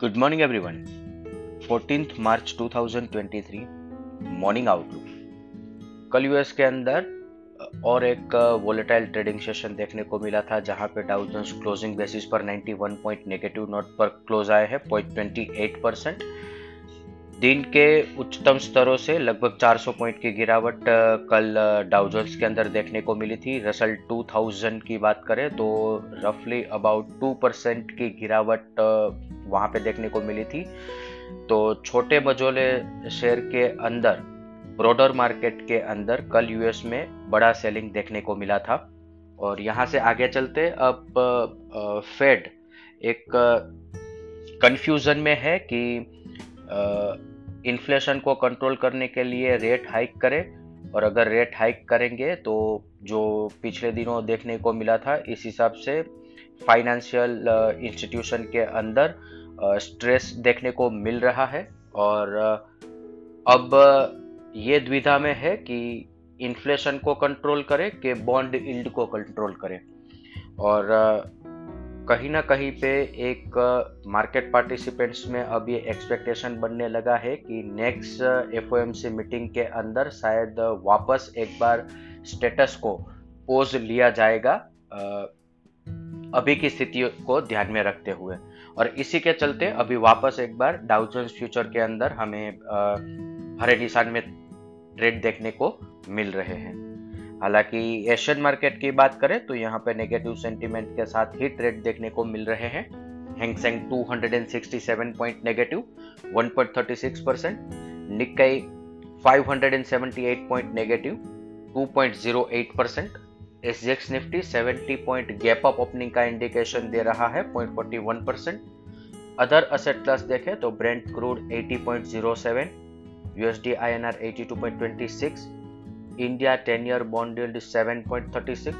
Good morning everyone 14th March 2023 morning outlook कल US के अंदर और एक वोलेटाइल ट्रेडिंग सेशन देखने को मिला था, जहाँ पे डाउ क्लोजिंग बेसिस पर 91 पॉइंट नेगेटिव नोट पर क्लोज आए हैं पॉइंट ट्वेंटी एट परसेंट दिन के उच्चतम स्तरों से लगभग 400 पॉइंट की गिरावट कल डाउजन्स के अंदर देखने को मिली थी। रसल 2000 की बात करें तो रफली अबाउट 2 परसेंट की गिरावट वहाँ पे देखने को मिली थी। तो छोटे मजोले शेयर के अंदर ब्रॉडर मार्केट के अंदर कल यूएस में बड़ा सेलिंग देखने को मिला था। और यहाँ से आगे चलते अब फेड एक कंफ्यूजन में है कि इन्फ्लेशन को कंट्रोल करने के लिए रेट हाइक करें। और अगर रेट हाइक करेंगे तो जो पिछले दिनों देखने को मिला था, इस हिसाब से फाइनेंशियल इंस्टीट्यूशन के अंदर स्ट्रेस देखने को मिल रहा है। और अब ये द्विधा में है कि इन्फ्लेशन को कंट्रोल करें कि बॉन्ड इल्ड को कंट्रोल करें। और कहीं ना कहीं पे एक मार्केट पार्टिसिपेंट्स में अब ये एक्सपेक्टेशन बनने लगा है कि नेक्स्ट एफ़ मीटिंग के अंदर शायद वापस एक बार स्टेटस को पोज लिया जाएगा अभी की स्थिति को ध्यान में रखते हुए। और इसी के चलते अभी वापस एक बार डाउजन्स फ्यूचर के अंदर हमें हरे निशान में ट्रेड देखने को मिल रहे हैं। हालाँकि एशियन मार्केट की बात करें तो यहाँ पे नेगेटिव सेंटीमेंट के साथ ही ट्रेड देखने को मिल रहे हैं। Hang Seng 267 point negative 1.36 percent Nikkei 578 point negative 2.08 percent SGX Nifty 70 point gap up opening का इंडिकेशन दे रहा है 0.41 परसेंट अदर असेट क्लास देखें तो Brent crude 80.07 USD INR 82.26 India 10 year bond yield is 7.36,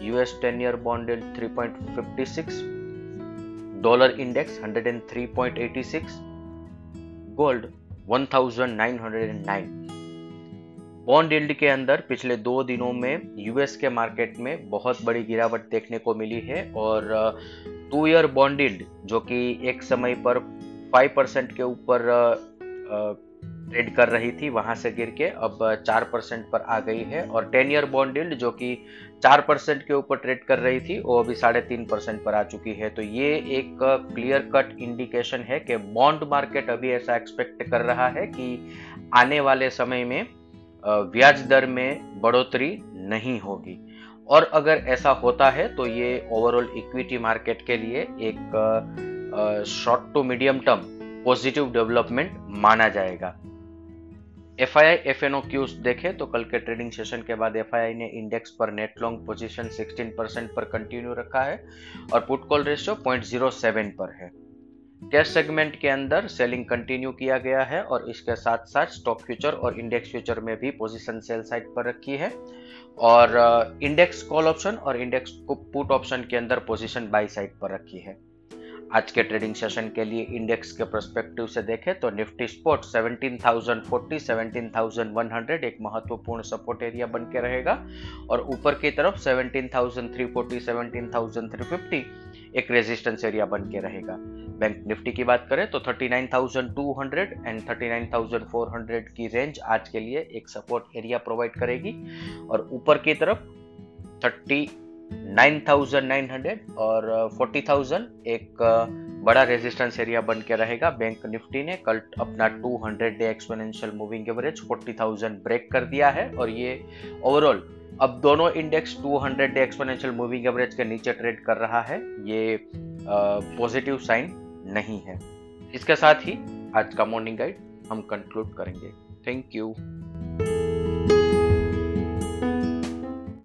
US 10 year bond yield 3.56, dollar index 103.86, gold 1909 bond yield के अंदर पिछले दो दिनों में यूएस के मार्केट में बहुत बड़ी गिरावट देखने को मिली है और टू ईयर बॉन्ड यील्ड जो कि एक समय पर 5 परसेंट के ऊपर ट्रेड कर रही थी, वहाँ से गिर के अब चार परसेंट पर आ गई है और टेन ईयर बॉन्ड डील्ड जो कि चार परसेंट के ऊपर ट्रेड कर रही थी, वो अभी साढ़े तीन परसेंट पर आ चुकी है। तो ये एक क्लियर कट इंडिकेशन है कि बॉन्ड मार्केट अभी ऐसा एक्सपेक्ट कर रहा है कि आने वाले समय में ब्याज दर में बढ़ोतरी नहीं होगी। और अगर ऐसा होता है तो ये ओवरऑल इक्विटी मार्केट के लिए एक short to medium term positive development माना जाएगा। F I I F and O cues देखे तो कल के ट्रेडिंग सेशन के बाद एफ़ आई आई ने इंडेक्स पर नेट लॉन्ग पोजीशन 16 परसेंट पर कंटिन्यू रखा है और पुट कॉल रेशियो 0.07 पर है। कैश सेगमेंट के अंदर सेलिंग कंटिन्यू किया गया है और इसके साथ साथ स्टॉक फ्यूचर और इंडेक्स फ्यूचर में भी पोजीशन सेल साइड पर रखी है। और इंडेक्स कॉल ऑप्शन और इंडेक्स पुट ऑप्शन के अंदर पोजीशन बाई साइड पर रखी है। आज के ट्रेडिंग सेशन के लिए इंडेक्स के परस्पेक्टिव से देखें तो निफ्टी स्पोर्ट 17,040 17,100 एक महत्वपूर्ण सपोर्ट एरिया बन के रहेगा। और ऊपर की तरफ़ 17,340 17,350 एक रेजिस्टेंस एरिया बन के रहेगा। बैंक निफ्टी की बात करें तो 39,200 एंड 39,400 की रेंज आज के लिए एक सपोर्ट एरिया प्रोवाइड करेगी। और ऊपर की तरफ़ 30 9,900 और 40,000 एक बड़ा रेजिस्टेंस एरिया बन के रहेगा। बैंक निफ्टी ने कल अपना 200 day exponential moving average 40,000 break कर दिया है और ये ओवरऑल अब दोनों index 200 day exponential moving average के नीचे ट्रेड कर रहा है। ये पॉजिटिव साइन नहीं है। इसके साथ ही आज का मॉर्निंग गाइड हम कंक्लूड करेंगे। Thank you